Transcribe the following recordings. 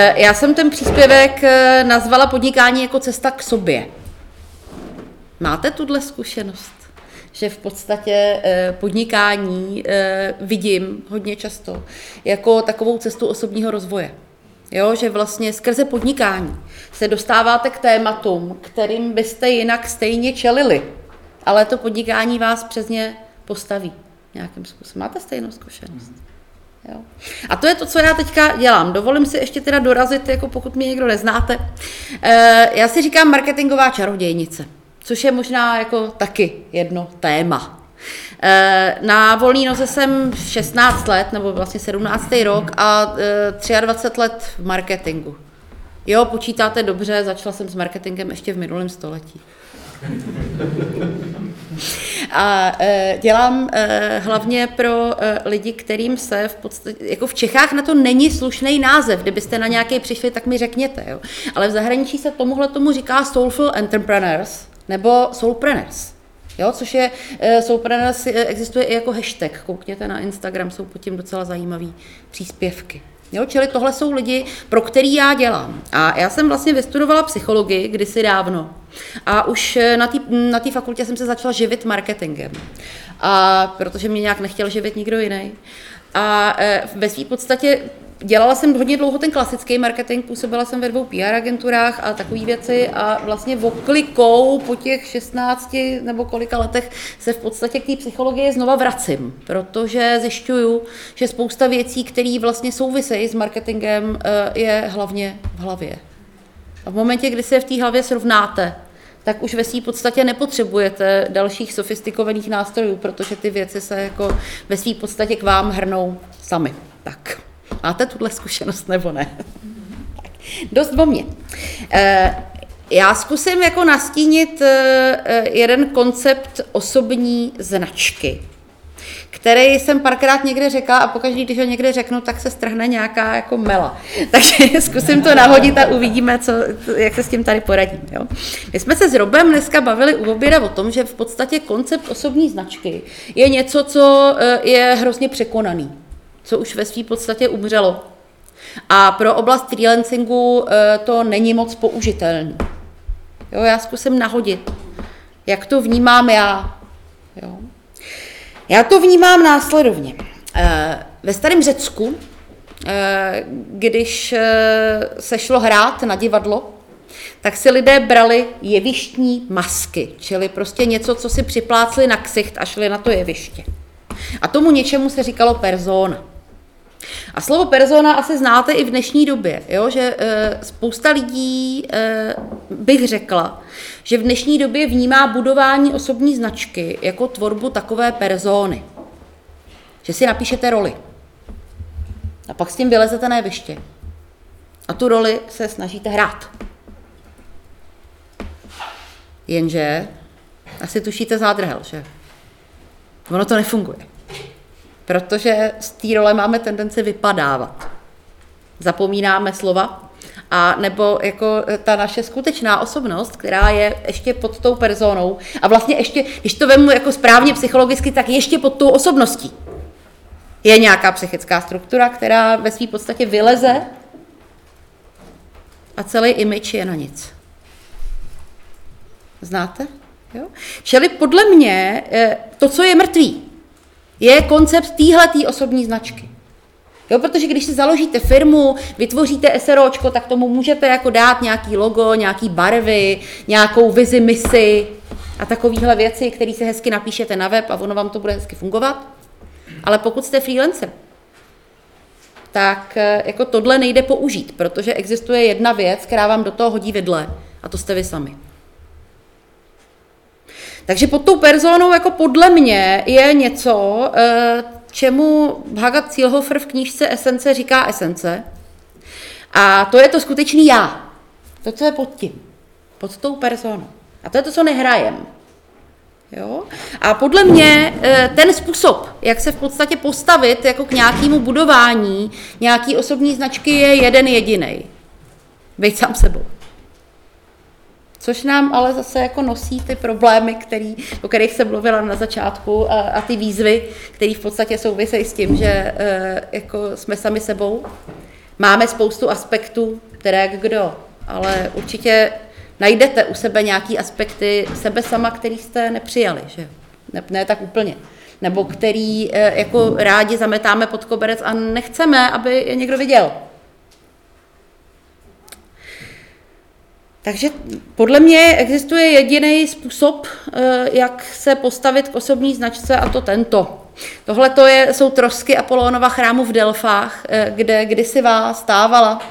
Eh, já jsem ten příspěvek eh, nazvala podnikání jako cesta k sobě. Máte tuhle zkušenost? Že v podstatě eh, podnikání vidím hodně často jako takovou cestu osobního rozvoje. Jo, že vlastně skrze podnikání se dostáváte k tématům, kterým byste jinak stejně čelili, ale to podnikání vás přes ně postaví nějakým způsobem. Máte stejnou zkušenost? Jo. A to je to, co já teďka dělám. Dovolím si ještě teda dorazit, jako pokud mě někdo neznáte. E, já si říkám marketingová čarodějnice, což je možná jako taky jedno téma. E, na volný noze jsem 16 let, nebo vlastně 17. rok a e, 23 let v marketingu. Jo, počítáte dobře, začala jsem s marketingem ještě v minulém století. A e, dělám e, hlavně pro e, lidi, kterým se v podstatě, jako v Čechách na to není slušný název, kdybyste na nějaký přišli, tak mi řekněte, jo. Ale v zahraničí se tomuhle tomu říká soulful entrepreneurs nebo soulpreneurs. Jo, což je, soulpreneurs existuje i jako hashtag, koukněte na Instagram, jsou pod tím docela zajímavé příspěvky. Jo, čili tohle jsou lidi, pro který já dělám. A já jsem vlastně vystudovala psychologii kdysi dávno. A už eh, na té fakultě jsem se začala živit marketingem. A protože mě nějak nechtěl živit nikdo jiný. A eh, ve své podstatě dělala jsem hodně dlouho ten klasický marketing, působila jsem ve dvou PR agenturách a takové věci a vlastně oklikou po těch 16 nebo kolika letech se v podstatě k té psychologii znova vracím, protože zjišťuju, že spousta věcí, které vlastně souvisejí s marketingem, eh, je hlavně v hlavě. A v momentě, kdy se v té hlavě srovnáte, tak už ve své podstatě nepotřebujete dalších sofistikovaných nástrojů, protože ty věci se jako ve své podstatě k vám hrnou sami. Tak. Máte tuhle zkušenost nebo ne? Dost o mě. Eh, já zkusím jako nastínit eh, jeden koncept osobní značky, který jsem párkrát někde řekla a pokaždý, když ho někde řeknu, tak se strhne nějaká jako mela. Takže zkusím to nahodit a uvidíme, co, jak se s tím tady poradím. Jo? My jsme se s Robem dneska bavili u oběda o tom, že v podstatě koncept osobní značky je něco, co eh, je hrozně překonaný co už ve své podstatě umřelo. A pro oblast freelancingu eh, to není moc použitelný. Jo, já zkusím nahodit, jak to vnímám já. Jo. Já to vnímám následovně. Eh, ve starém Řecku, eh, když se šlo hrát na divadlo, tak si lidé brali jevištní masky, čili prostě něco, co si připlácli na ksicht a šli na to jeviště. A tomu něčemu se říkalo persona. A slovo persona asi znáte i v dnešní době, jo? že e, spousta lidí, e, bych řekla, že v dnešní době vnímá budování osobní značky jako tvorbu takové persony. Že si napíšete roli. A pak s tím vylezete na jeviště. A tu roli se snažíte hrát. Jenže asi tušíte zádrhel, že? Ono to nefunguje protože z té role máme tendenci vypadávat. Zapomínáme slova, a nebo jako ta naše skutečná osobnost, která je ještě pod tou personou a vlastně ještě, když to vemu jako správně psychologicky, tak ještě pod tou osobností. Je nějaká psychická struktura, která ve své podstatě vyleze a celý image je na nic. Znáte? Jo? Čili podle mě eh, to, co je mrtvý, je koncept téhletý osobní značky. Jo, protože když si založíte firmu, vytvoříte SROčko, tak tomu můžete jako dát nějaký logo, nějaký barvy, nějakou vizi, misi a takovéhle věci, které si hezky napíšete na web a ono vám to bude hezky fungovat. Ale pokud jste freelancer, tak eh, jako tohle nejde použít, protože existuje jedna věc, která vám do toho hodí vidle a to jste vy sami. Takže pod tou personou jako podle mě je něco, eh, čemu Bhagat Zielhofer v knížce Esence říká esence. A to je to skutečný já. To, co je pod tím. Pod tou personou. A to je to, co nehrajem. Jo? A podle mě eh, ten způsob, jak se v podstatě postavit jako k nějakému budování nějaký osobní značky je jeden jediný. Být sám sebou což nám ale zase jako nosí ty problémy, který, o kterých jsem mluvila na začátku a, a ty výzvy, které v podstatě souvisejí s tím, že e, jako jsme sami sebou, Máme spoustu aspektů, které kdo, ale určitě najdete u sebe nějaký aspekty sebe sama, který jste nepřijali, že ne, ne tak úplně. Nebo který eh, jako rádi zametáme pod koberec a nechceme, aby je někdo viděl. Takže podle mě existuje jediný způsob, eh, jak se postavit k osobní značce, a to tento. Tohle to je, jsou trosky Apolónova chrámu v Delfách, eh, kde kdysi vás stávala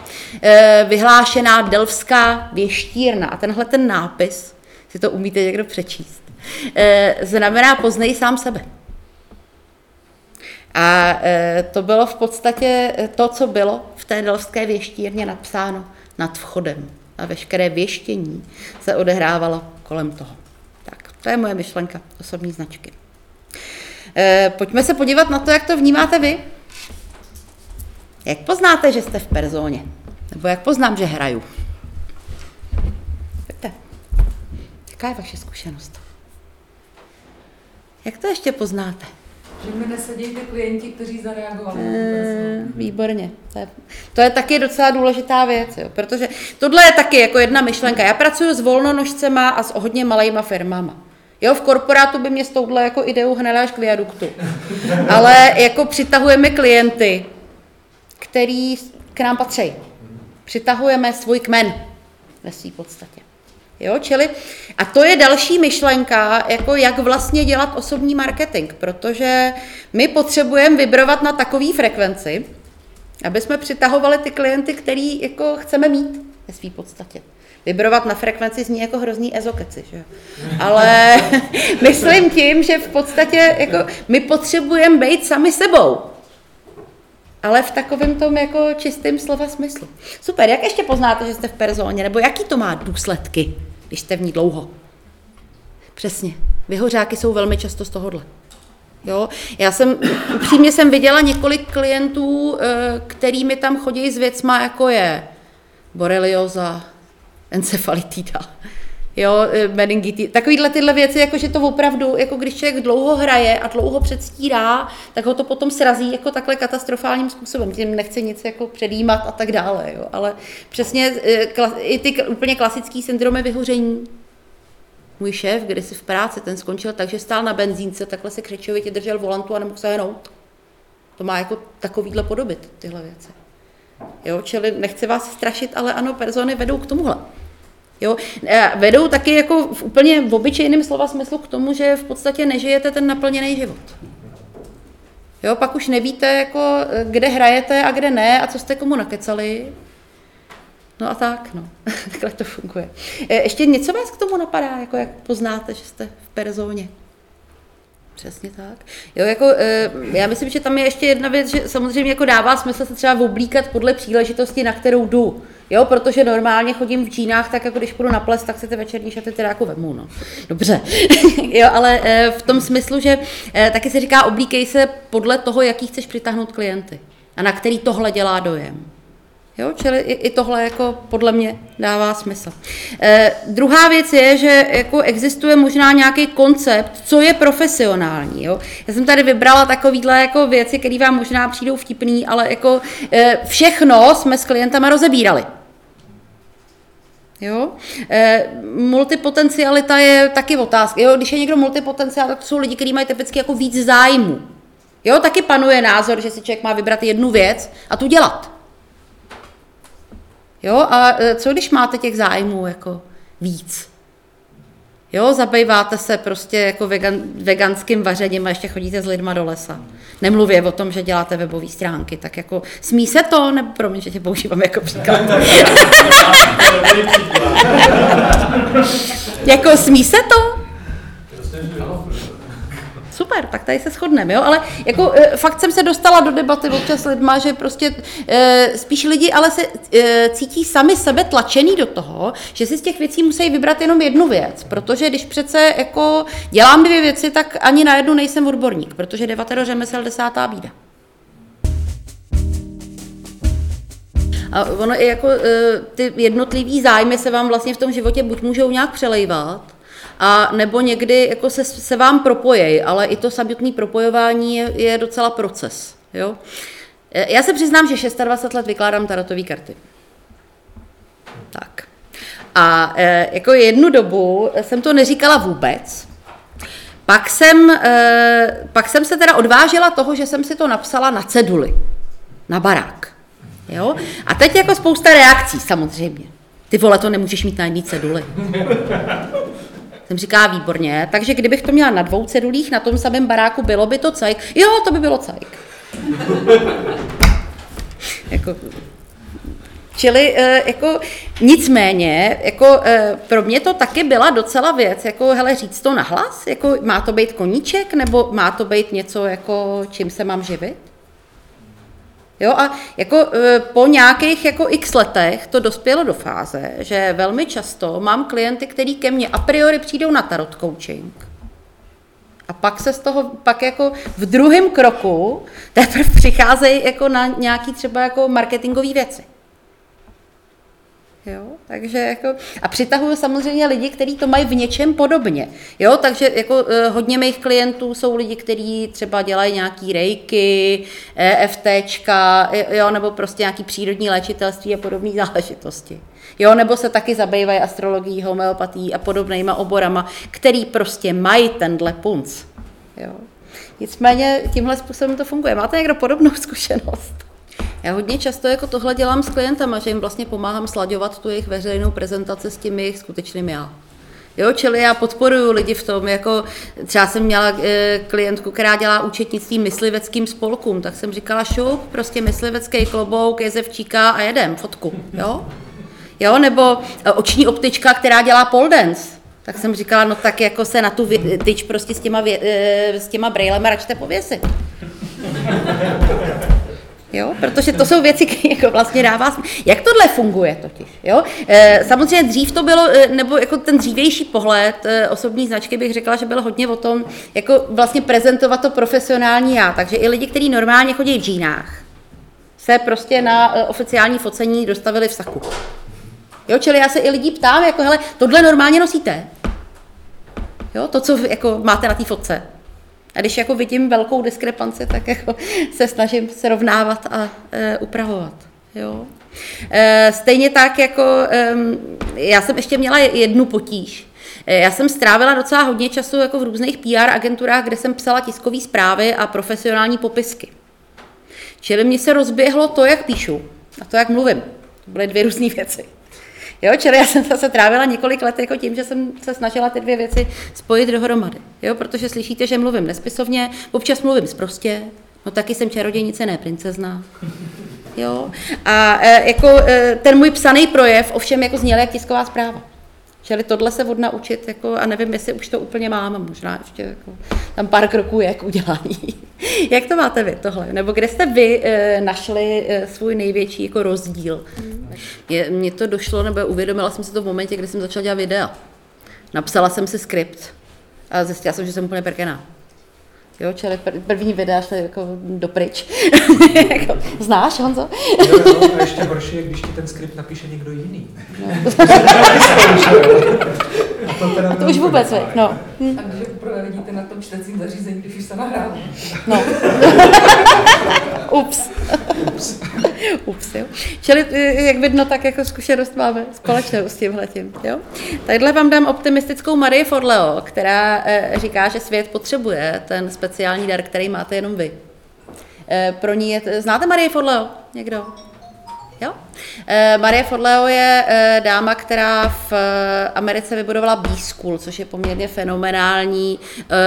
eh, vyhlášená delfská věštírna. A tenhle ten nápis, si to umíte někdo přečíst, znamená poznej sám sebe. A to bylo v podstatě to, co bylo v té delfské věštírně napsáno nad vchodem a veškeré věštění se odehrávalo kolem toho. Tak, to je moje myšlenka osobní značky. E, pojďme se podívat na to, jak to vnímáte vy. Jak poznáte, že jste v perzóně? Nebo jak poznám, že hraju? Pojďte. Jaká je vaše zkušenost? Jak to ještě poznáte? Že mi nesedějí ty klienti, kteří zareagovali. E, výborně. To je, to je taky docela důležitá věc, jo, protože tohle je taky jako jedna myšlenka. Já pracuji s volnonožcema a s hodně malejma firmama. Jo, v korporátu by mě s touhle jako ideou hnala až k viaduktu. Ale jako přitahujeme klienty, který k nám patří. Přitahujeme svůj kmen ve své podstatě. Jo, čili, a to je další myšlenka, jako jak vlastně dělat osobní marketing, protože my potřebujeme vybrovat na takový frekvenci, aby jsme přitahovali ty klienty, který jako chceme mít ve své podstatě. Vybrovat na frekvenci zní jako hrozný ezokeci, že? Ale myslím tím, že v podstatě jako my potřebujeme být sami sebou. Ale v takovém tom jako čistém slova smyslu. Super, jak ještě poznáte, že jste v perzóně, nebo jaký to má důsledky, když jste v ní dlouho? Přesně. Vyhořáky jsou velmi často z tohohle. Jo? Já jsem, upřímně jsem viděla několik klientů, eh, kterými tam chodí s věcma, jako je borelioza, encefalitida, jo, eh, meningitis, takovýhle tyhle věci, jako že to opravdu, jako když člověk dlouho hraje a dlouho předstírá, tak ho to potom srazí jako takhle katastrofálním způsobem. Tím nechci nic jako předjímat a tak dále, jo. ale přesně eh, i ty úplně klasické syndromy vyhoření, můj šéf, kde si v práci, ten skončil tak, že stál na benzínce, takhle se křečovitě držel volantu a nemohl se hnout. To má jako takovýhle podoby, tyhle věci. Jo, čili nechci vás strašit, ale ano, persony vedou k tomuhle. Jo, vedou taky jako v úplně v obyčejném slova smyslu k tomu, že v podstatě nežijete ten naplněný život. Jo, pak už nevíte, jako, kde hrajete a kde ne a co jste komu nakecali. No a tak, no. Takhle to funguje. E, ještě něco vás k tomu napadá, jako jak poznáte, že jste v perzóně? Přesně tak. Jo, jako, e, já myslím, že tam je ještě jedna věc, že samozřejmě jako dává smysl se třeba oblíkat podle příležitosti, na kterou jdu. Jo, protože normálně chodím v džínách, tak jako když půjdu na ples, tak se ty večerní šaty teda jako vemu, no. Dobře. jo, ale e, v tom smyslu, že taky se říká oblíkej se podle toho, jaký chceš přitáhnout klienty a na který tohle dělá dojem. Jo? Čili i, i tohle jako podle mě dává smysl. Eh, druhá věc je, že jako existuje možná nějaký koncept, co je profesionální. Jo? Já jsem tady vybrala takovýhle jako věci, které vám možná přijdou vtipný, ale jako eh, všechno jsme s klientama rozebírali. Jo? E, multipotencialita je taky otázka. Jo? Když je někdo multipotenciál, tak to jsou lidi, kteří mají typicky jako víc zájmu. Jo, taky panuje názor, že si člověk má vybrat jednu věc a tu dělat. Jo, a e, co když máte těch zájmů jako víc? Jo, zabýváte se prostě jako vegan, veganským vařením a ještě chodíte s lidma do lesa. Nemluvě o tom, že děláte webové stránky, tak jako smí se to, nebo promiň, že tě používám jako příklad. jako smí se to? Super, tak tady se shodneme, jo, ale jako e, fakt jsem se dostala do debaty občas s lidma, že prostě e, spíš lidi ale se e, cítí sami sebe tlačený do toho, že si z těch věcí musí vybrat jenom jednu věc, protože když přece jako dělám dvě věci, tak ani na jednu nejsem odborník, protože devatero řemesel desátá bída. A ono i jako ty jednotlivý zájmy se vám vlastně v tom životě buď můžou nějak přelejvat, a nebo někdy jako se, se vám propojejí, ale i to samotné propojování je, je docela proces. Jo? Já se přiznám, že 26 let vykládám tarotové karty. Tak. A e, jako jednu dobu jsem to neříkala vůbec. Pak jsem, e, pak jsem se teda odvážila toho, že jsem si to napsala na ceduli, na barák. Jo? A teď jako spousta reakcí samozřejmě. Ty vole, to nemůžeš mít na jedné ceduli. Jsem říká výborně, takže kdybych to měla na dvou cedulích na tom samém baráku, bylo by to cajk? Jo, to by bylo cajk. jako, Čili eh, jako nicméně, jako eh, pro mě to taky byla docela věc, jako hele, říct to nahlas, jako má to být koníček, nebo má to být něco, jako čím se mám živit? Jo, a jako eh, po nějakých jako x letech to dospělo do fáze, že velmi často mám klienty, který ke mně a priori přijdou na tarot coaching. A pak se z toho, pak jako v druhém kroku teprve přicházejí jako na nějaký třeba jako marketingové věci. Jo, takže jako, a přitahuju samozřejmě lidi, kteří to mají v něčem podobně. Jo, takže jako eh, hodně mých klientů jsou lidi, kteří třeba dělají nějaký rejky, EFTčka, jo, nebo prostě nějaký přírodní léčitelství a podobné záležitosti. Jo, nebo se taky zabývají astrologií, homeopatí a podobnýma oborama, který prostě mají tenhle punc. Jo. Nicméně tímhle způsobem to funguje. Máte někdo podobnou zkušenost? Já hodně často jako tohle dělám s klientama, že jim vlastně pomáhám slaďovat tu jejich veřejnou prezentaci s tím jejich skutečným já. Jo, čili já podporuju lidi v tom, jako třeba jsem měla e, klientku, která dělá účetnictví mysliveckým spolkům, tak jsem říkala šup, prostě myslivecký klobouk, jezevčíka a jedem, fotku, jo. Jo, nebo e, oční optička, která dělá pole dance. Tak jsem říkala, no tak jako se na tu tyč prostě s těma, vě, e, s těma brejlema račte pověsit. Jo? Protože to jsou věci, které jako vlastně dává Jak tohle funguje totiž? Jo? E, samozřejmě dřív to bylo, e, nebo jako ten dřívější pohled e, osobní značky bych řekla, že byl hodně o tom, jako vlastně prezentovat to profesionální já. Takže i lidi, kteří normálně chodí v džínách, se prostě na oficiální focení dostavili v saku. Jo, čili já se i lidí ptám, jako hele, tohle normálně nosíte? Jo, to, co jako máte na té fotce. A když jako vidím velkou diskrepanci, tak jako se snažím srovnávat a e, upravovat. Jo. E, stejně tak, jako e, já jsem ještě měla jednu potíž. E, já jsem strávila docela hodně času jako v různých PR agenturách, kde jsem psala tiskové zprávy a profesionální popisky. Čili mě se rozběhlo to, jak píšu a to, jak mluvím. To byly dvě různé věci. Jo, čili já jsem zase trávila několik let jako tím, že jsem se snažila ty dvě věci spojit dohromady. Jo, protože slyšíte, že mluvím nespisovně, občas mluvím sprostě, no taky jsem čarodějnice, ne princezna. Jo, a e, jako e, ten můj psaný projev ovšem jako zněl jak tisková zpráva. Čili tohle se odnaučit, jako, a nevím, jestli už to úplně mám, možná ještě jako, tam pár kroků je k udělání. Jak to máte vy tohle? Nebo kde jste vy e, našli e, svůj největší jako rozdíl? Mně, mně to došlo, nebo uvědomila jsem si to v momentě, kdy jsem začala dělat videa. Napsala jsem si skript a zjistila jsem, že jsem úplně perkená. Jo, čili první videa šly jako dopryč. jako, znáš, Honzo? jo, jo, a ještě horší je, když ti ten skript napíše někdo jiný. No. To, teda a to už vůbec, vej, no. Hm. A když poprvé vidíte na tom čtecím zařízení, když už se nahrává. No. Ups. Ups. Ups, jo. Čili, jak vidno, tak jako zkušenost máme společnou s tímhletím, jo. Tadyhle vám dám optimistickou Marie Forleo, která e, říká, že svět potřebuje ten speciální dar, který máte jenom vy. E, pro ní je, znáte Marie Forleo? Někdo? Jo? E, Marie Forleo je e, dáma, která v e, Americe vybudovala B-School, což je poměrně fenomenální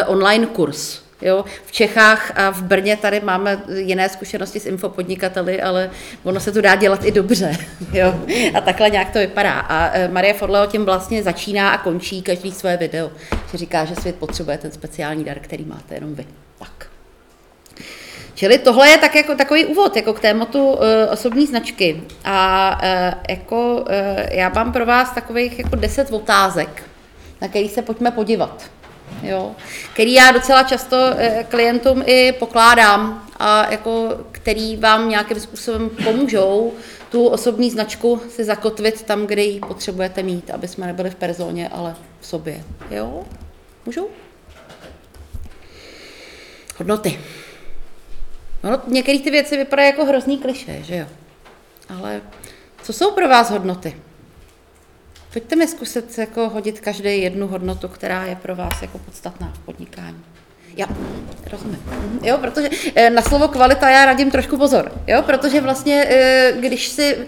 online kurz Jo, v Čechách a v Brně tady máme jiné zkušenosti s infopodnikateli, ale ono se to dá dělat i dobře. Jo? A takhle nějak to vypadá. A Marie Forleo tím vlastně začíná a končí každý své video. Že říká, že svět potřebuje ten speciální dar, který máte jenom vy. Tak. Čili tohle je tak jako takový úvod jako k tématu uh, osobní značky. A uh, jako uh, já mám pro vás takových jako deset otázek, na který se pojďme podívat jo, který já docela často eh, klientům i pokládám a jako, který vám nějakým způsobem pomůžou tu osobní značku si zakotvit tam, kde ji potřebujete mít, aby jsme nebyli v personě, ale v sobě. Jo? Můžu? Hodnoty. No, některé ty věci vypadají jako hrozný kliše, že jo? Ale co jsou pro vás hodnoty? Pojďte mi zkusit jako hodit každý jednu hodnotu, která je pro vás jako podstatná v podnikání. Já rozumím. Mhm. Jo, protože eh, na slovo kvalita já radím trošku pozor, jo, protože vlastně, eh, když si,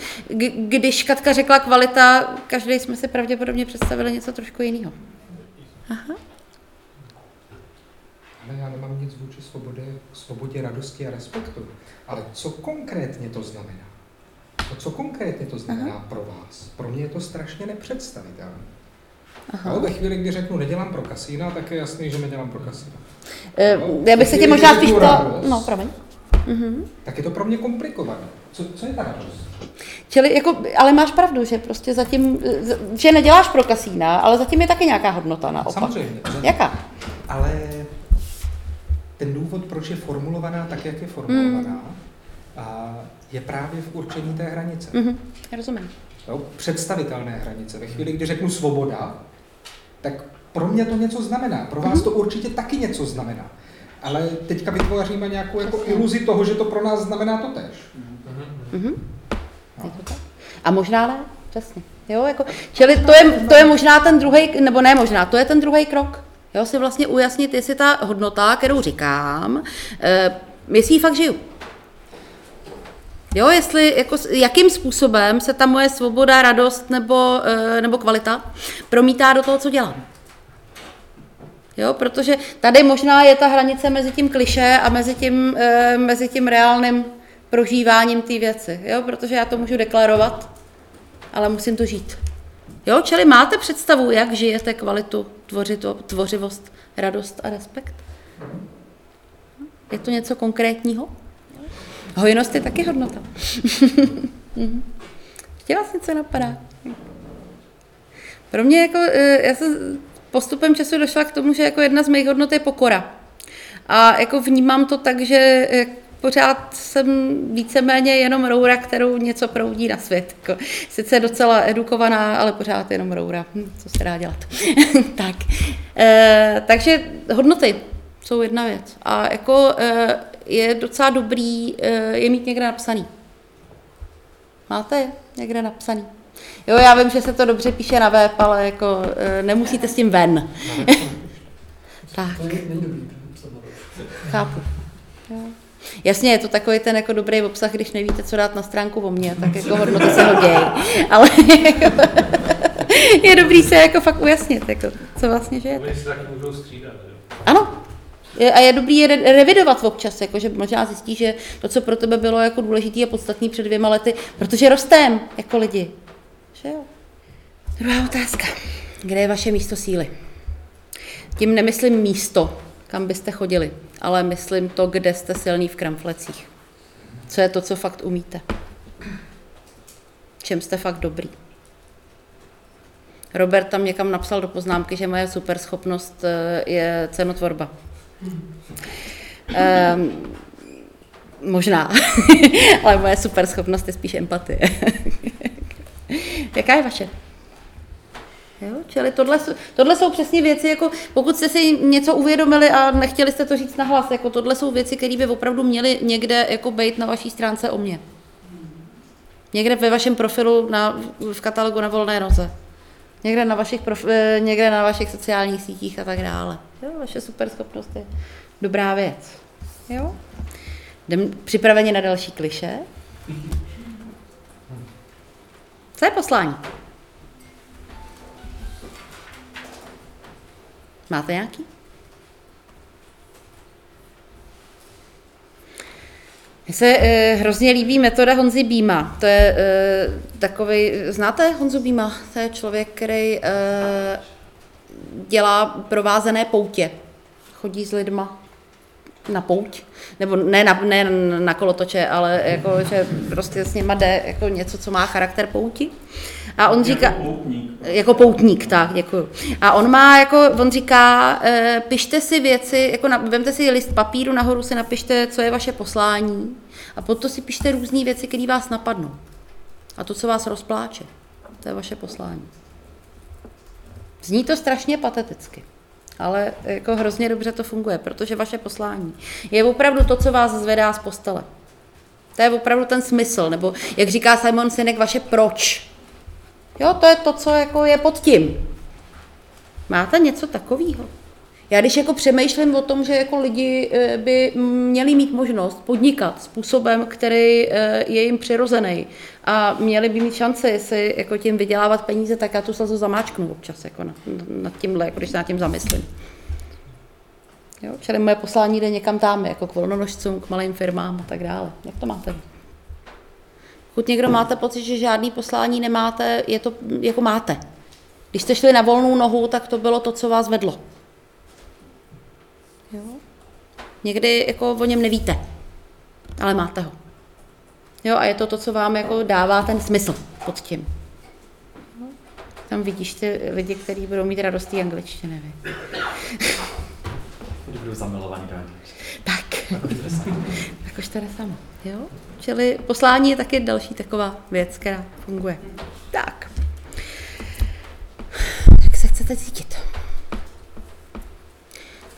když Katka řekla kvalita, každý jsme si pravděpodobně představili něco trošku jiného. Aha. Ale já nemám nic vůči svobodě, svobodě, radosti a respektu. Ale co konkrétně to znamená? To, co konkrétně to znamená Aha. pro vás? Pro mě je to strašně nepředstavitelné. Aha. ve chvíli, kdy řeknu, nedělám pro kasína, tak je jasný, že nedělám pro kasína. Uh, já bych se tě možná spíš to... No, promiň. Uh-huh. Tak je to pro mě komplikované. Co, co je ta radost? Čili jako, ale máš pravdu, že prostě zatím, že neděláš pro kasína, ale zatím je taky nějaká hodnota naopak. Samozřejmě. Jaká? Ale ten důvod, proč je formulovaná tak, jak je formulovaná, mm. a je právě v určení té hranice. Mm-hmm. Rozumím. Jo, představitelné hranice. Ve chvíli, kdy řeknu svoboda, tak pro mě to něco znamená. Pro vás mm-hmm. to určitě taky něco znamená. Ale teďka vytvoříme nějakou jako iluzi toho, že to pro nás znamená to tež. Mm-hmm. No. A možná ne, přesně. Jo, jako, čili to je, to je možná ten druhý, nebo ne možná, to je ten druhý krok. Jo, si vlastně ujasnit, jestli ta hodnota, kterou říkám, eh, jestli fakt žiju. Jo, jestli, jako, jakým způsobem se ta moje svoboda, radost nebo, eh, nebo kvalita promítá do toho, co dělám. Jo, protože tady možná je ta hranice mezi tím kliše a mezi tím, e, mezi tím reálným prožíváním té věci. Jo, protože já to můžu deklarovat, ale musím to žít. Jo, čili máte představu, jak žijete kvalitu, tvořito, tvořivost, radost a respekt? Je to něco konkrétního? Hojnost je taky hodnota. Ještě vás něco napadá? Pro mě jako, e, já se postupem času došla k tomu, že jako jedna z mých hodnot je pokora. A jako vnímám to tak, že pořád jsem víceméně jenom roura, kterou něco proudí na svět. Jako, sice docela edukovaná, ale pořád jenom roura. Hm, co se dá dělat? tak. E, takže hodnoty jsou jedna věc. A jako e, je docela dobrý e, je mít někde napsaný. Máte je někde napsaný? Jo, já vím, že se to dobře píše na web, ale jako e, nemusíte s tím ven. tak. Chápu. Jo. Jasně, je to takový ten jako dobrý obsah, když nevíte, co dát na stránku o mně, tak jako hodnoty se hodí. Ale jako, je dobrý se jako fakt ujasnit, jako, co vlastně žijete. Oni si taky můžou střídat. Ano, a je dobrý je revidovat občas, jako, že možná zjistí, že to, co pro tebe bylo jako důležité a podstatné před dvěma lety, protože rostem jako lidi. Že jo? Druhá otázka. Kde je vaše místo síly? Tím nemyslím místo, kam byste chodili, ale myslím to, kde jste silný v kramflecích. Co je to, co fakt umíte? Čem jste fakt dobrý? Robert tam někam napsal do poznámky, že moje super schopnost eh, je cenotvorba. Um, možná, ale moje super schopnost je spíš empatie. Jaká je vaše? Jo? Čili tohle, tohle jsou přesně věci, jako pokud jste si něco uvědomili a nechtěli jste to říct nahlas, jako tohle jsou věci, které by opravdu měly někde jako být na vaší stránce o mě. Někde ve vašem profilu na, v katalogu na volné noze. Někde na vašich, prof, eh, někde na vašich sociálních sítích a tak dále. Jo, vaše super schopnost je dobrá věc. Jo? Jdem připraveni na další kliše. Co je poslání? Máte nějaký? Mně se e, hrozně líbí metoda Honzy Bíma. To je e, eh, takový, znáte Honzu Bíma? To je člověk, který e, dělá provázené poutě. Chodí s lidma na pouť, nebo ne na, ne na kolotoče, ale jako, že prostě s nima jde jako něco, co má charakter pouti. A on říká, jako poutník. Jako tak, děkuju. A on má, jako, on říká, e, pište si věci, jako na, vemte si list papíru, nahoru si napište, co je vaše poslání a potom si pište různé věci, které vás napadnou. A to, co vás rozpláče, to je vaše poslání. Zní to strašně pateticky. Ale jako hrozně dobře to funguje, protože vaše poslání je opravdu to, co vás zvedá z postele. To je opravdu ten smysl, nebo jak říká Simon Sinek, vaše proč. Jo, to je to, co jako je pod tím. Máte něco takového? Já když jako přemýšlím o tom, že jako lidi eh, by měli mít možnost podnikat způsobem, který eh, je jim přirozený a měli by mít šanci si jako tím vydělávat peníze, tak já tu slzu zamáčknu občas jako nad, nad tímhle, jako když se nad tím zamyslím. Jo? Čili moje poslání jde někam tam, jako k volnonožcům, k malým firmám a tak dále. Jak to máte? Pokud někdo máte pocit, že žádný poslání nemáte, je to jako máte. Když jste šli na volnou nohu, tak to bylo to, co vás vedlo. Jo? Někdy jako o něm nevíte, ale máte ho. Jo, a je to to, co vám jako dává ten smysl pod tím. Tam vidíš ty lidi, kteří budou mít radost té angličtiny. Budou zamilovaní do Tak. To jde samo. Jo? Čili poslání je taky další taková věc, která funguje. Tak. Jak se chcete cítit?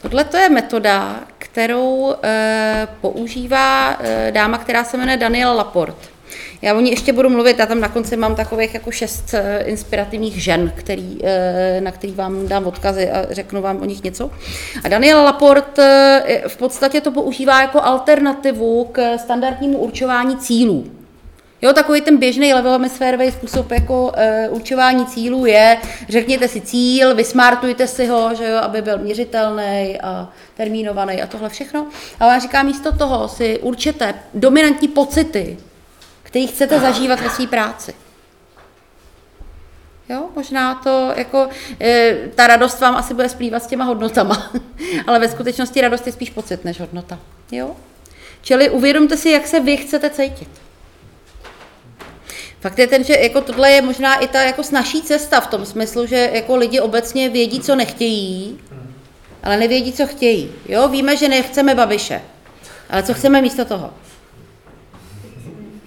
Tohle to je metoda, kterou e, používá e, dáma, která se jmenuje Daniel Laporte. Já o ní ještě budu mluvit, já tam na konci mám takových jako šest e, inspirativních žen, který, e, na který vám dám odkazy a řeknu vám o nich něco. A Daniel Laporte e, v podstatě to používá jako alternativu k standardnímu určování cílů. Jo, takový ten běžný levelomisférový způsob jako uh, určování cílů je, řekněte si cíl, vysmartujte si ho, že jo, aby byl měřitelný a termínovaný a tohle všechno. A ona říká, místo toho si určete dominantní pocity, které chcete zažívat ve své práci. Jo, možná to jako, e, ta radost vám asi bude splývat s těma hodnotama, ale ve skutečnosti radost je spíš pocit než hodnota. Jo? Čili uvědomte si, jak se vy chcete cítit. Fakt je ten, že jako tohle je možná i ta jako snažší cesta v tom smyslu, že jako lidi obecně vědí, co nechtějí, ale nevědí, co chtějí. Jo, víme, že nechceme babiše, ale co chceme místo toho?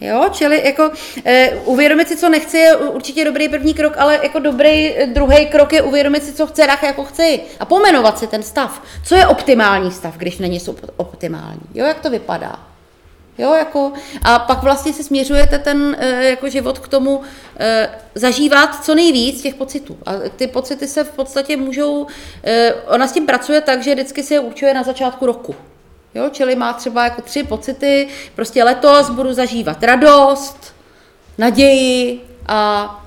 Jo, čili jako e, uvědomit si, co nechci, je určitě dobrý první krok, ale jako dobrý druhý krok je uvědomit si, co chce, tak jako chci. A pomenovat si ten stav. Co je optimální stav, když není optimální? Jo, jak to vypadá? Jo, jako, a pak vlastně se směřujete ten e, jako život k tomu e, zažívat co nejvíc těch pocitů. A ty pocity se v podstatě můžou, e, ona s tím pracuje tak, že vždycky se je určuje na začátku roku. Jo, čili má třeba jako tři pocity, prostě letos budu zažívat radost, naději a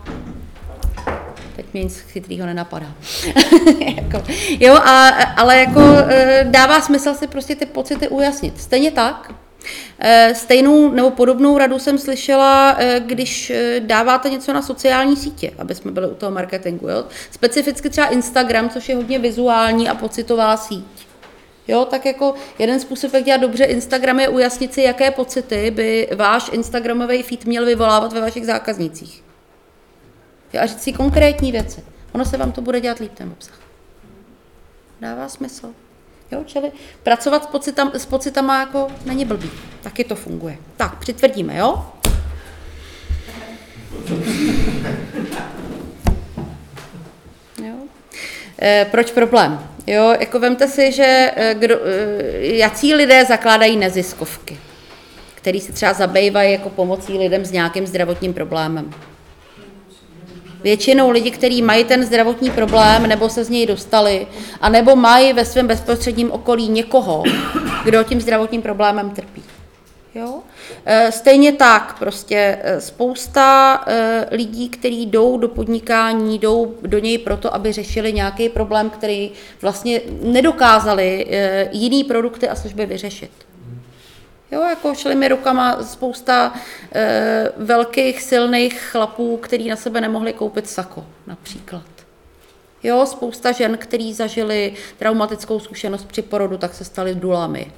teď mě nic chytrýho nenapadá. jako, jo, a, ale jako dává smysl si prostě ty pocity ujasnit. Stejně tak, Eh, stejnou nebo podobnou radu jsem slyšela, eh, když dáváte něco na sociální sítě, aby jsme byli u toho marketingu. Jo? Specificky třeba Instagram, což je hodně vizuální a pocitová síť. Jo, tak jako jeden způsob, jak dělat dobře Instagram, je ujasnit si, jaké pocity by váš Instagramový feed měl vyvolávat ve vašich zákaznicích. Jo, a říct si konkrétní věci. Ono se vám to bude dělat líp, ten obsah. Dává smysl. Jo, čili pracovat s, pocitam, s pocitama jako není blbý. Taky to funguje. Tak, přitvrdíme, jo? E, proč problém? Jo, jako vemte si, že eh, kdo, e, jací lidé zakládají neziskovky, který se třeba zabývají jako pomocí lidem s nějakým zdravotním problémem. Většinou lidi, kteří mají ten zdravotní problém, nebo se z něj dostali, a nebo mají ve svém bezprostředním okolí někoho, kdo tím zdravotním problémem trpí. Jo? E, stejně tak, prostě e, spousta e, lidí, kteří jdou do podnikání, jdou do něj proto, aby řešili nějaký problém, který vlastně nedokázali jiný produkty a služby vyřešit. Jo, jako šli mi rukama spousta e, velkých, silných chlapů, kteří na sebe nemohli koupit sako, například. Jo, spousta žen, který zažili traumatickou zkušenost při porodu, tak se stali dulami.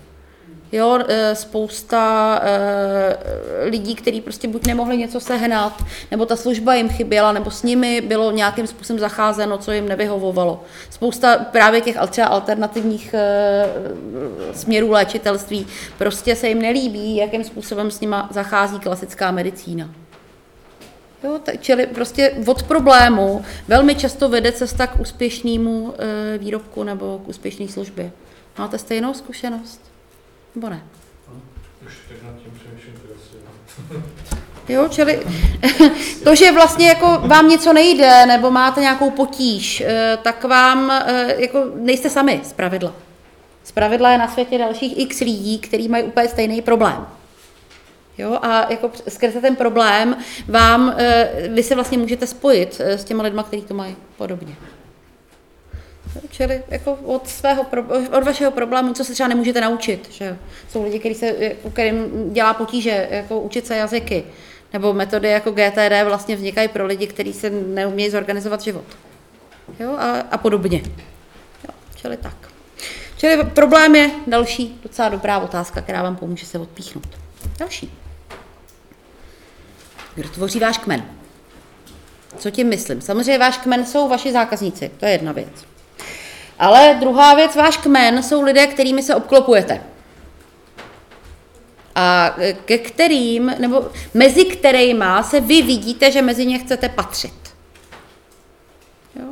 Jo, e, spousta e, lidí, kteří prostě buď nemohli něco sehnat, nebo ta služba jim chyběla, nebo s nimi bylo nějakým způsobem zacházeno, co jim nevyhovovalo. Spousta právě těch třeba alternativních e, směrů léčitelství prostě se jim nelíbí, jakým způsobem s nima zachází klasická medicína. Jo, čili prostě od problému velmi často vede cesta k úspěšnému výrobku nebo k úspěšné službě. Máte stejnou zkušenost? Nebo ne? Už teď nad tím přemýšlím Jo, čili to, že vlastně jako vám něco nejde, nebo máte nějakou potíž, eh, tak vám eh, jako nejste sami z pravidla. Z pravidla je na světě dalších x lidí, kteří mají úplně stejný problém. Jo, a jako skrze ten problém vám, eh, vy se vlastně můžete spojit s těma lidma, kteří to mají podobně. Čili jako od, svého, od vašeho problému, co se třeba nemůžete naučit. Že? Jsou lidi, kteří se, kterým dělá potíže jako učit se jazyky. Nebo metody jako GTD vlastně vznikají pro lidi, kteří se neumějí zorganizovat život. Jo? A, a podobně. Jo, čili tak. Čili problém je další docela dobrá otázka, která vám pomůže se odpíchnout. Další. Kdo tvoří váš kmen? Co tím myslím? Samozřejmě váš kmen jsou vaši zákazníci, to je jedna věc. Ale druhá věc, váš kmen jsou lidé, kterými se obklopujete a ke kterým, nebo mezi kterýma se vy vidíte, že mezi ně chcete patřit. Jo?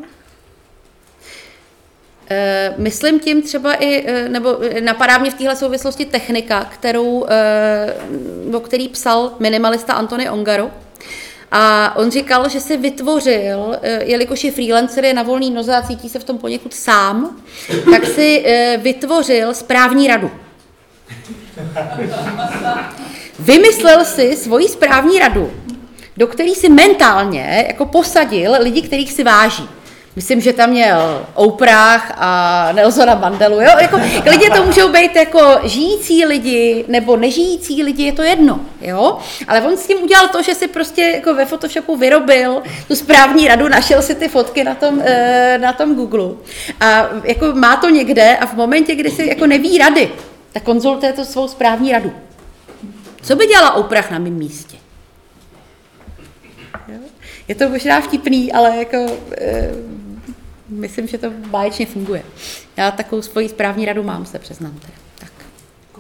E, myslím tím třeba i, e, nebo napadá mě v téhle souvislosti technika, kterou, e, o který psal minimalista Antony Ongaro. A on říkal, že si vytvořil, jelikož je freelancer, je na volný noze a cítí se v tom poněkud sám, tak si vytvořil správní radu. Vymyslel si svoji správní radu, do který si mentálně jako posadil lidi, kterých si váží. Myslím, že tam měl Oprah a Nelsona Mandelu. Jo? Jako, lidi to můžou být jako žijící lidi nebo nežijící lidi, je to jedno. Jo? Ale on s tím udělal to, že si prostě jako ve Photoshopu vyrobil tu správní radu, našel si ty fotky na tom, e, na tom Google. A jako má to někde a v momentě, kdy si jako neví rady, tak konzultuje to svou správní radu. Co by dělala Oprah na mém místě? Je to možná vtipný, ale jako, e, myslím, že to báječně funguje. Já takovou svoji správní radu mám, se přiznám. Teda. Tak.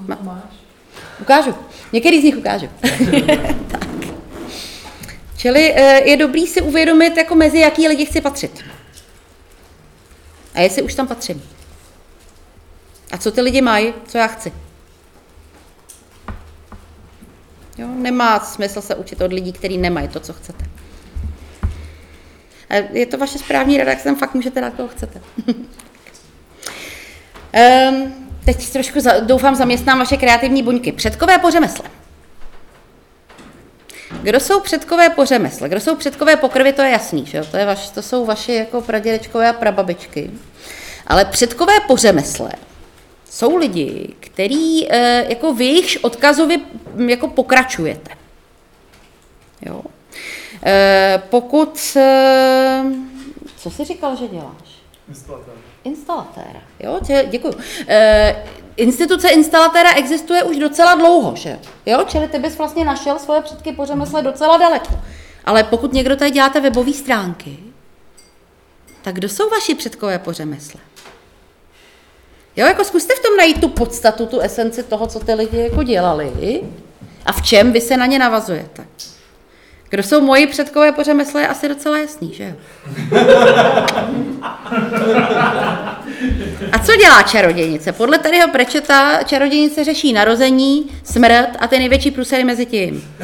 Ma- máš? Ukážu. Některý z nich ukážu. tak. Čili e, je dobrý si uvědomit, jako mezi jaký lidi chci patřit. A jestli už tam patřím. A co ty lidi mají, co já chci. Jo, nemá smysl se učit od lidí, kteří nemají to, co chcete. Je to vaše správní rada, jak sem fakt můžete dát, koho chcete. um, teď trošku za, doufám zaměstnám vaše kreativní buňky. Předkové po řemesle. Kdo jsou předkové po řemesle? Kdo jsou předkové po krvi, to je jasný, že jo? To, je vaš, to jsou vaše jako pradědečkové a prababičky. Ale předkové po řemesle jsou lidi, který eh, jako v jejich odkazovi jako pokračujete. Jo. Eh, pokud, eh, co jsi říkal, že děláš? Instalatér. Instalatéra, jo, děkuji. Instituce instalatéra existuje už docela dlouho, že jo? Čili ty bys vlastně našel svoje předky po řemesle docela daleko. Ale pokud někdo tady děláte webové stránky, tak kdo jsou vaši předkové po řemesle? Jo, jako zkuste v tom najít tu podstatu, tu esenci toho, co ty lidi jako dělali a v čem vy se na ně navazujete. Kdo jsou moji předkové po řemesle, je asi docela jasný, že jo? A co dělá čarodějnice? Podle tadyho prečeta čarodějnice řeší narození, smrt a ty největší průsery mezi tím.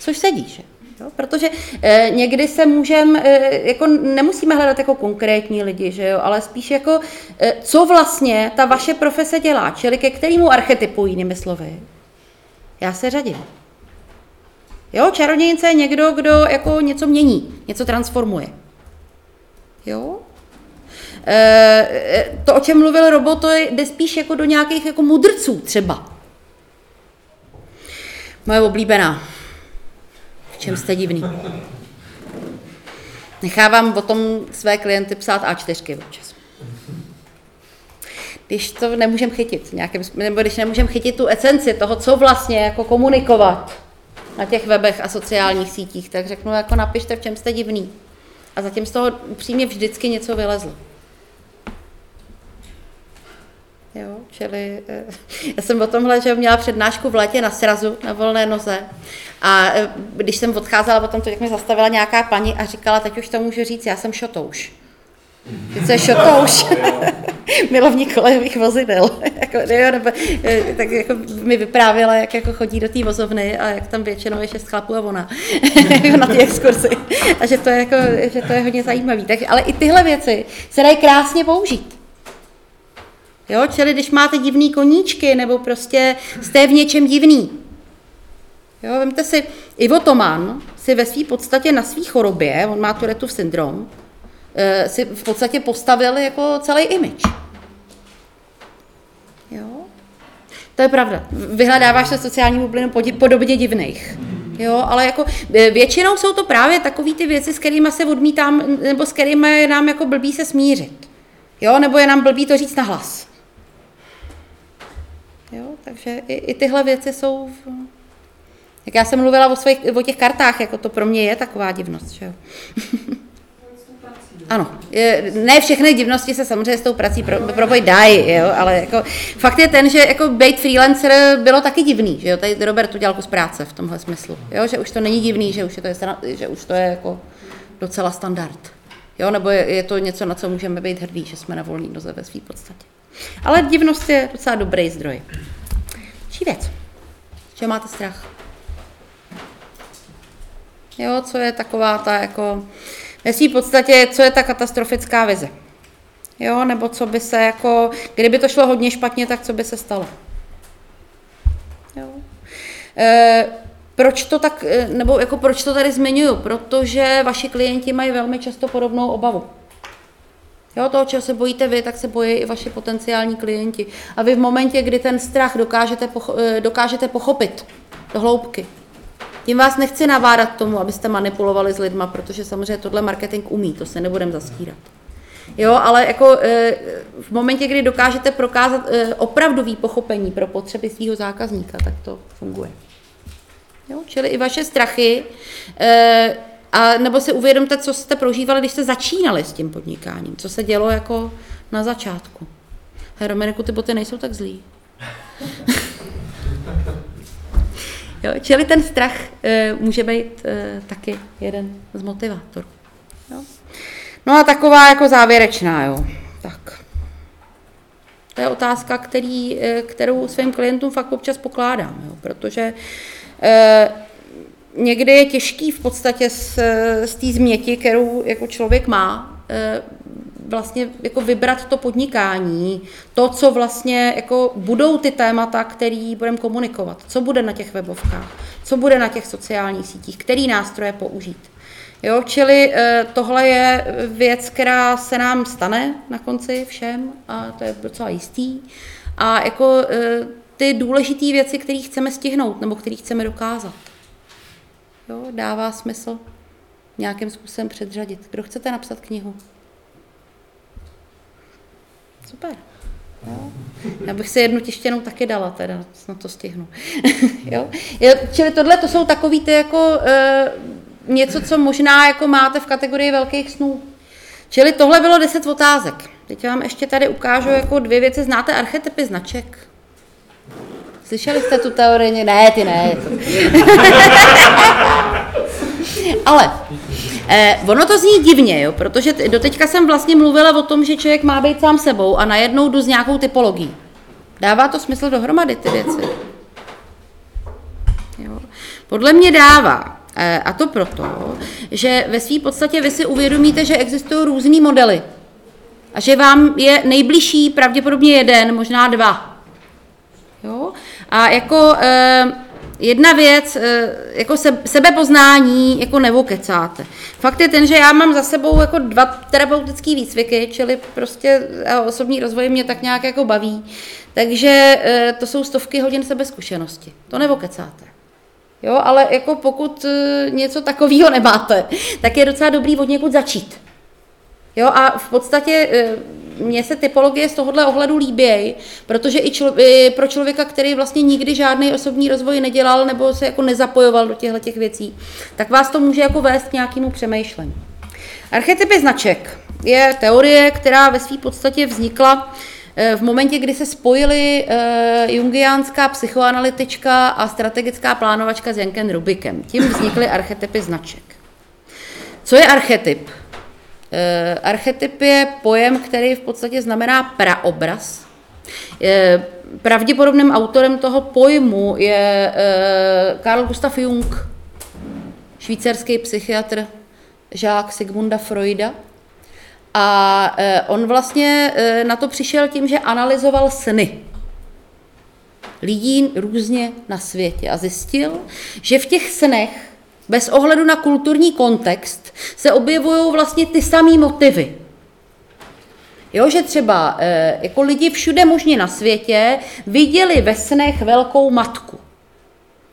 Což sedí, že? Jo? Protože e, někdy se můžeme, e, jako nemusíme hledat jako konkrétní lidi, že jo? ale spíš jako, e, co vlastně ta vaše profese dělá, čili ke kterému archetypu jinými slovy. Já se řadím. Jo, čarodějnice je někdo, kdo jako něco mění, něco transformuje. Jo? E, to, o čem mluvil Robot, to jde spíš jako do nějakých jako mudrců třeba. Moje oblíbená. V čem jste divný? Nechávám o tom své klienty psát A4 občas. Když to nemůžeme chytit, nějakým, nebo když nemůžeme chytit tu esenci toho, co vlastně jako komunikovat na těch webech a sociálních sítích, tak řeknu, jako napište, v čem jste divný. A zatím z toho upřímně vždycky něco vylezlo. Jo? čili eh, já jsem o tomhle, že měla přednášku v létě na srazu, na volné noze. A eh, když jsem odcházela potom, to, jak mi zastavila nějaká paní a říkala, teď už to můžu říct, já jsem šotouš. Ty jsi šotouš. Milovník kolejových vozidel. jako, nebo, eh, tak jako mi vyprávěla, jak jako chodí do té vozovny a jak tam většinou je šest chlapů a ona jako na té exkurzi. A že to je, jako, že to je hodně zajímavý. Tak, ale i tyhle věci se dají krásně použít. Jo, čili když máte divný koníčky, nebo prostě jste v něčem divný. Jo, vemte si, Ivo Toman si ve své podstatě na své chorobě, on má Tourettův syndrom, si v podstatě postavil jako celý image. Jo? To je pravda. Vyhledáváš se sociální bublinu podobně divných. Jo, ale jako eh, většinou jsou to právě takové ty věci, s kterými se odmítám, nebo s kterými je nám jako blbý se smířit. Jo, nebo je nám blbý to říct na hlas. Jo, takže i, i tyhle věci jsou... V... Jak já jsem mluvila o, svých, o těch kartách, jako to pro mě je taková divnost, že jo. Ano, ne všechny divnosti se samozřejmě s tou prací pro, dají, jo, ale jako, fakt je ten, že jako být freelancer bylo taky divný, že jo, tady Robert udělal kus práce v tomhle smyslu, jo, že už to není divný, že už, je to, je, že už to je jako docela standard, jo, nebo je, je to něco, na co můžeme být hrdí, že jsme na volný noze ve své podstatě. Ale divnost je docela dobrý zdroj. Čí věc? Čeho máte strach? Jo, co je taková ta jako, ve své podstatě, co je ta katastrofická vize? Jo, nebo co by se jako, kdyby to šlo hodně špatně, tak co by se stalo? Jo. E, proč to tak, e, nebo jako proč to tady zmiňuju? Protože vaši klienti mají velmi často podobnou obavu. Jo, toho, čeho se bojíte vy, tak se bojí i vaši potenciální klienti. A vy v momentě, kdy ten strach dokážete, pocho- eh, dokážete pochopit do hloubky, tím vás nechci navádat k tomu, abyste manipulovali s lidma, protože samozřejmě tohle marketing umí, to se nebudem zastírat. Jo, ale jako eh, v momentě, kdy dokážete prokázat eh, opravdový pochopení pro potřeby svého zákazníka, tak to funguje. Jo, čili i vaše strachy a nebo si uvědomte, co jste prožívali, když jste začínali s tím podnikáním, co se dělo jako na začátku. Hej, Dominiku, ty boty nejsou tak zlý. jo, čili ten strach e, může být e, taky jeden z motivátorů. Jo. No a taková jako závěrečná, jo. Tak. To je otázka, který, e, kterou svým klientům fakt občas pokládám, jo, protože e, někdy je těžký v podstatě z, z té změti, kterou jako člověk má, eh, vlastně jako vybrat to podnikání, to, co vlastně jako budou ty témata, který budeme komunikovat, co bude na těch webovkách, co bude na těch sociálních sítích, který nástroje použít. Jo, čili eh, tohle je věc, která se nám stane na konci všem a to je docela jistý. A jako eh, ty důležité věci, které chceme stihnout nebo které chceme dokázat jo, dává smysl nějakým způsobem předřadit. Kdo chcete napsat knihu? Super. Jo. Já bych si jednu tištěnou taky dala, teda na to stihnu. jo? Čili tohle to jsou takový ty jako e, něco, co možná jako máte v kategorii velkých snů. Čili tohle bylo deset otázek. Teď vám ještě tady ukážu jako dvě věci. Znáte archetypy značek? Slyšeli jste tu teorii? Ne, ty ne. Ale eh, ono to zní divně, jo, protože doteďka jsem vlastně mluvila o tom, že člověk má být sám sebou a najednou jdu s nějakou typologií. Dává to smysl dohromady ty věci? Jo. Podle mě dává. Eh, a to proto, že ve své podstatě vy si uvědomíte, že existují různé modely. A že vám je nejbližší pravděpodobně jeden, možná dva. Jo? A jako eh, jedna věc, eh, jako se, sebepoznání, jako nevokecáte. Fakt je ten, že já mám za sebou jako dva terapeutické výcviky, čili prostě osobní rozvoj mě tak nějak jako baví. Takže eh, to jsou stovky hodin sebezkušenosti. To nevokecáte. Jo, ale jako pokud něco takového nemáte, tak je docela dobrý od někud začít. Jo, a v podstatě mně se typologie z tohohle ohledu líbějí, protože i, člo, i pro člověka, který vlastně nikdy žádný osobní rozvoj nedělal nebo se jako nezapojoval do těchto těch věcí, tak vás to může jako vést k nějakému přemýšlení. Archetypy značek je teorie, která ve své podstatě vznikla eh, v momentě, kdy se spojili uh, jungiánská psychoanalytička a strategická plánovačka s Jankem Rubikem. Tím vznikly archetypy značek. Co je archetyp? Uh, archetyp je pojem, který v podstatě znamená praobraz. Uh, pravděpodobným autorem toho pojmu je uh, Carl Gustav Jung, švýcarský psychiatr, žák Sigmunda Freuda. A eh, on vlastně eh, na to přišel tím, že analyzoval sny lidí různě na světě a zjistil, že v těch snech, bez ohledu na kulturní kontext, se objevují vlastně ty samé motivy. Jo, že třeba eh, jako lidi všude možně na světě viděli ve snech velkou matku.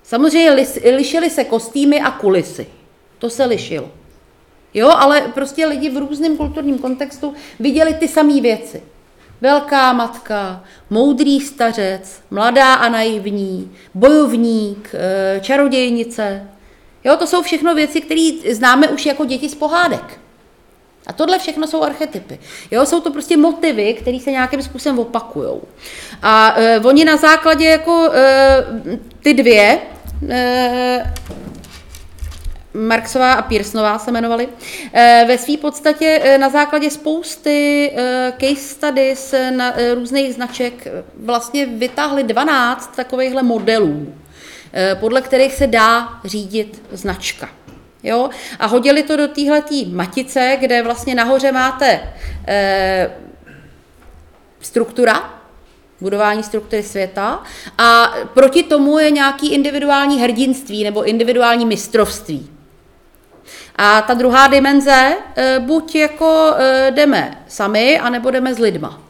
Samozřejmě lišily se kostýmy a kulisy. To se lišilo. Jo, ale prostě lidi v různém kulturním kontextu viděli ty samé věci. Velká matka, moudrý stařec, mladá a naivní, bojovník, eh, čarodějnice. Jo, to jsou všechno věci, které známe už jako děti z pohádek. A tohle všechno jsou archetypy. Jo, jsou to prostě motivy, které se nějakým způsobem opakují. A e, oni na základě jako e, ty dvě, e, Marksová a Pearsonová se jmenovali, eh, ve své podstatě eh, na základě spousty eh, case studies na různých značek vlastně vytáhli 12 takovýchhle modelů, podle kterých se dá řídit značka. Jo? A hodili to do téhletý matice, kde vlastně nahoře máte eh, struktura, budování struktury světa a proti tomu je nějaký individuální hrdinství nebo individuální mistrovství. A ta druhá dimenze, eh, buď jako eh, jdeme sami, anebo jdeme s lidma.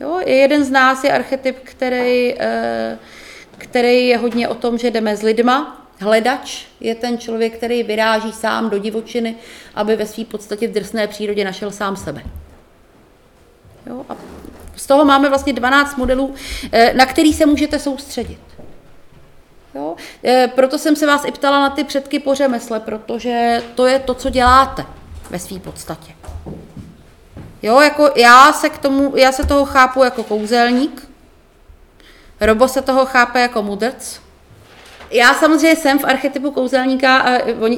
Jo, jeden z nás je archetyp, který, eh, který je hodně o tom, že jdeme s lidma. Hledač je ten člověk, který vyráží sám do divočiny, aby ve své podstatě v drsné přírodě našel sám sebe. Jo, a z toho máme vlastně 12 modelů, na který se můžete soustředit. Jo? E, proto jsem se vás i ptala na ty předky po řemesle, protože to je to, co děláte ve své podstatě. Jo, jako já se k tomu, já se toho chápu jako kouzelník, Robo se toho chápe jako mudrc. Já samozřejmě jsem v archetypu kouzelníka, a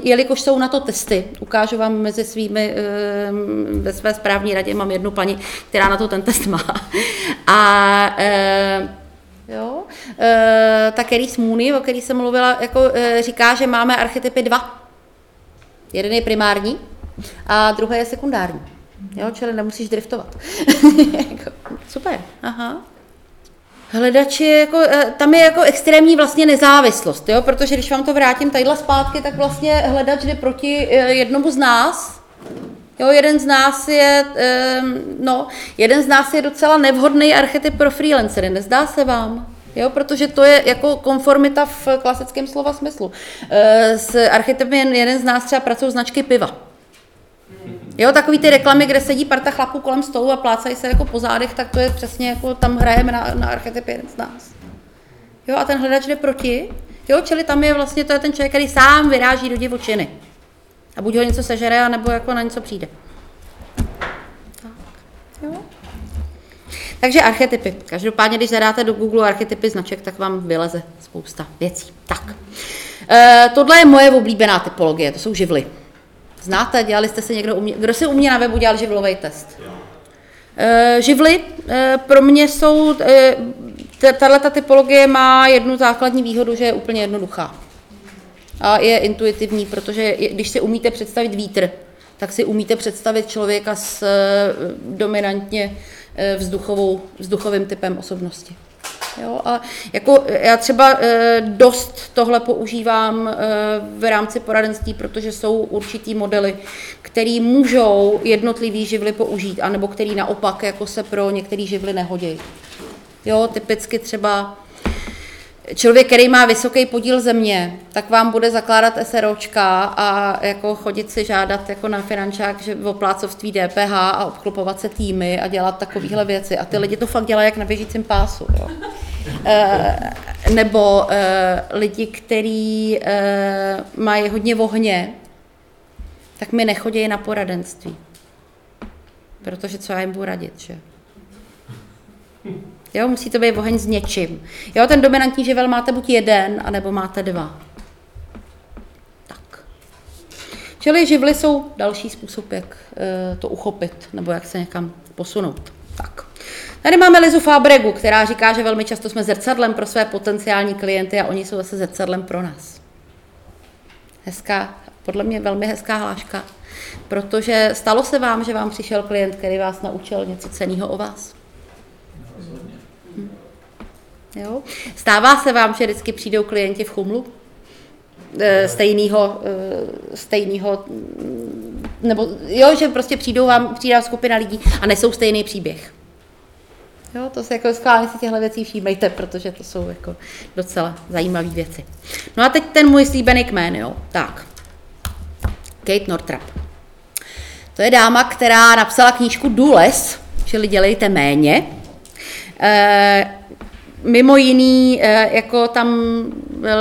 jelikož jsou na to testy, ukážu vám mezi svými, e, ve své správní radě mám jednu paní, která na to ten test má. A e, Jo? E, ta Kerry Smooney, o který jsem mluvila, jako, e, říká, že máme archetypy dva. Jeden je primární a druhý je sekundární. Jo? Čili nemusíš driftovat. Jako, super. Aha. Hledači, jako, e, tam je jako extrémní vlastně nezávislost, jo? protože když vám to vrátím tadyhle zpátky, tak vlastně hledač jde proti e, jednomu z nás, Jo, jeden z nás je, no, jeden z nás je docela nevhodný archetyp pro freelancery, nezdá se vám? Jo, protože to je jako konformita v klasickém slova smyslu. E, s archetypem jeden z nás třeba pracují značky piva. Jo, takový ty reklamy, kde sedí parta chlapů kolem stolu a plácají se jako po zádech, tak to je přesně jako tam hrajeme na, na archetyp jeden z nás. Jo, a ten hledač jde proti. Jo, čili tam je vlastně, to je ten člověk, který sám vyráží do divočiny. A buď ho něco sežere, nebo jako na něco přijde. Tak, jo. Takže archetypy. Každopádně, když zadáte do Google archetypy značek, tak vám vyleze spousta věcí. Tak. E, tohle je moje oblíbená typologie, to jsou živly. Znáte, dělali jste se někdo, umě, kdo si u mě na webu dělal živlový test? E, živly e, pro mě jsou, e, tato typologie má jednu základní výhodu, že je úplně jednoduchá a je intuitivní, protože když si umíte představit vítr, tak si umíte představit člověka s eh, dominantně eh, vzduchovou, vzduchovým typem osobnosti. Jo, a jako já třeba e, dost tohle používám e, v rámci poradenství, protože jsou určitý modely, který můžou jednotlivý živly použít, anebo který naopak jako se pro některé živly nehodí. Jo, typicky třeba člověk, který má vysoký podíl země, tak vám bude zakládat SROčka a jako chodit si žádat jako na finančák, že v oplácovství DPH a obklopovat se týmy a dělat takovéhle věci. A ty lidi to fakt dělají jak na běžícím pásu. Jo. E, nebo e, lidi, kteří e, mají hodně ohně, tak mi nechodí na poradenství. Protože co já jim budu radit, že? Jo, musí to být oheň s něčím. Jo, ten dominantní živel máte buď jeden, anebo máte dva. Tak. Čili živly jsou další způsob, jak e, to uchopit, nebo jak se někam posunout. Tak. Tady máme Lizu Fabregu, která říká, že velmi často jsme zrcadlem pro své potenciální klienty a oni jsou zase zrcadlem pro nás. Hezká, podle mě velmi hezká hláška, protože stalo se vám, že vám přišel klient, který vás naučil něco ceného o vás. Jo? Stává se vám, že vždycky přijdou klienti v chumlu? stejného, stejného, nebo jo, že prostě přijdou vám, přijde skupina lidí a nesou stejný příběh. Jo, to se jako schválně si těchto věcí všímejte, protože to jsou jako docela zajímavé věci. No a teď ten můj slíbený kmen, jo. Tak. Kate Northrop. To je dáma, která napsala knížku Dules, čili dělejte méně. E, mimo jiný, e, jako tam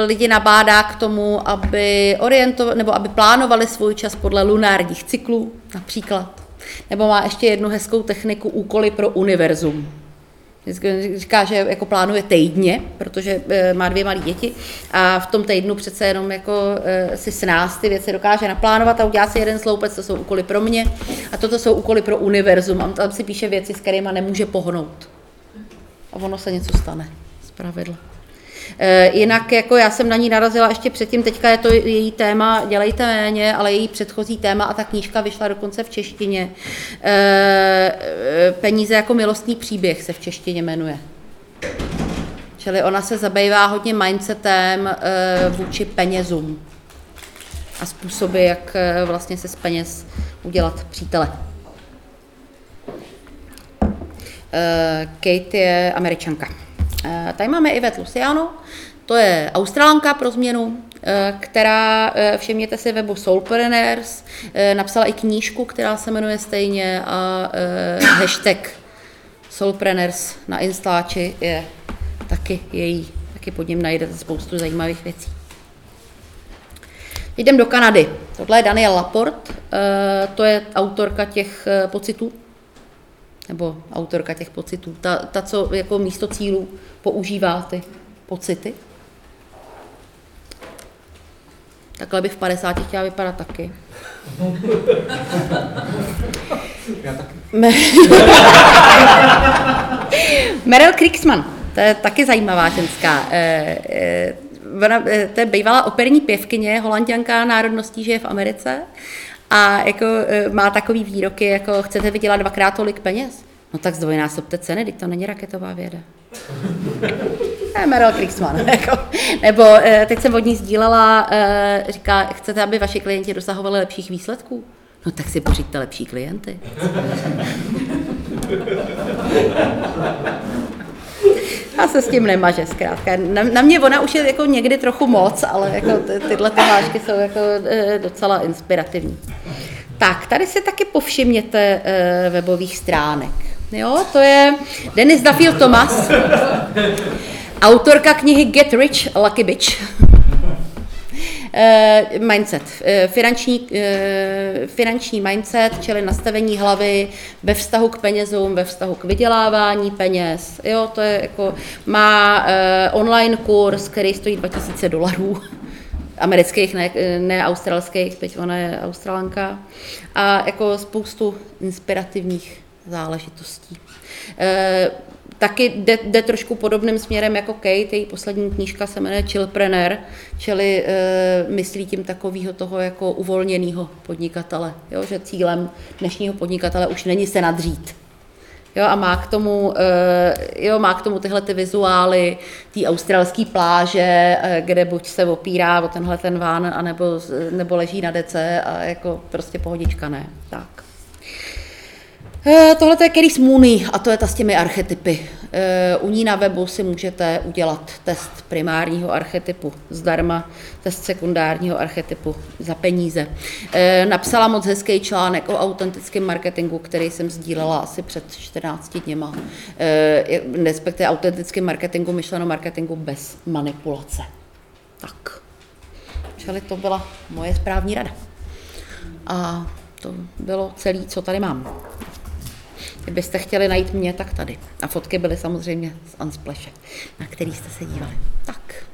lidi nabádá k tomu, aby orientovali, nebo aby plánovali svůj čas podle lunárních cyklů, například. Nebo má ještě jednu hezkou techniku úkoly pro univerzum. Říká, že jako plánuje týdně, protože e, má dvě malé děti a v tom týdnu přece jenom jako si s nás ty věci dokáže naplánovat a udělá si jeden sloupec, to jsou úkoly pro mě a toto jsou úkoly pro univerzum. A tam si píše věci, s kterými nemůže pohnout. A ono se něco stane, zpravidla. E, jinak jako já jsem na ní narazila ještě předtím, teďka je to její téma Dělejte méně, ale její předchozí téma a ta knížka vyšla dokonce v češtině. E, peníze jako milostný příběh se v češtině jmenuje. Čili ona se zabývá hodně mindsetem vůči penězům a způsoby, jak vlastně se z peněz udělat přítele. Kate je američanka. Tady máme Ivet Luciano, to je Australanka pro změnu, eh, která, eh, všimněte si webu Soulpreneurs, eh, napsala i knížku, která se jmenuje stejně a hashtag Soulpreneurs na Instači je taky její, taky pod ním najdete spoustu zajímavých věcí. Jdem do Kanady. Tohle je Daniel Laport, to je autorka těch pocitů, nebo autorka těch pocitů, ta, ta co jako místo cílů používá ty pocity. Takhle by v 50 chtěla vypadat taky. Já taky. Meryl Kriegsman, to je taky zajímavá ženská. E, e, ona, e, to je bývalá operní pěvkyně, holanděnka národností, žije v Americe a jako má takový výroky, jako chcete vydělat dvakrát tolik peněz? No tak zdvojnásobte ceny, teď to není raketová věda. Meryl Kriegsman. Jako, nebo eh, teď jsem od ní sdílela, eh, říká, chcete, aby vaši klienti dosahovali lepších výsledků? No tak si pořiďte lepší klienty. A se s tím nemaže zkrátka. Na, na mě ona už je jako někdy trochu moc, ale jako ty, tyhle ty vážky jsou jako e, docela inspirativní. Tak, tady si taky povšimněte e, webových stránek. Jo, to je Denis Duffield Thomas, autorka knihy Get Rich, Lucky Bitch. Uh, mindset, uh, finanční, uh, finanční mindset, čili nastavení hlavy ve vztahu k penězům, ve vztahu k vydělávání peněz. Jo, to je jako, má online kurz, který stojí 2000 dolarů amerických, ne, ne australských, teď ona je australanka. A jako spoustu inspirativních záležitostí. Taky jde, jde trošku podobným směrem jako Kate, její poslední knížka se jmenuje Chillpreneur, čili e, myslí tím takového toho jako uvolněného podnikatele, jo, že cílem dnešního podnikatele už není se nadřít, Jo, a má k tomu, e, jo, má k tomu tyhle ty vizuály, té australské pláže, kde buď se opírá o tenhle ten ván, anebo, nebo leží na dece a jako prostě pohodička ne. Tak. Eh, tohle je Kerry Mooney a to je ta s těmi archetypy. Eh, u ní na webu si můžete udělat test primárního archetypu zdarma, test sekundárního archetypu za peníze. Eh, napsala moc hezký článek o autentickém marketingu, který jsem sdílela asi před 14 dněma. Respektive autentickém marketingu, myšleno marketingu bez manipulace. Tak. Čili to byla moje správní rada. A to bylo celé, co tady mám. Kdybyste chtěli najít mě, tak tady. A fotky byly samozřejmě z Anspleše, na který jste se dívali. Tak.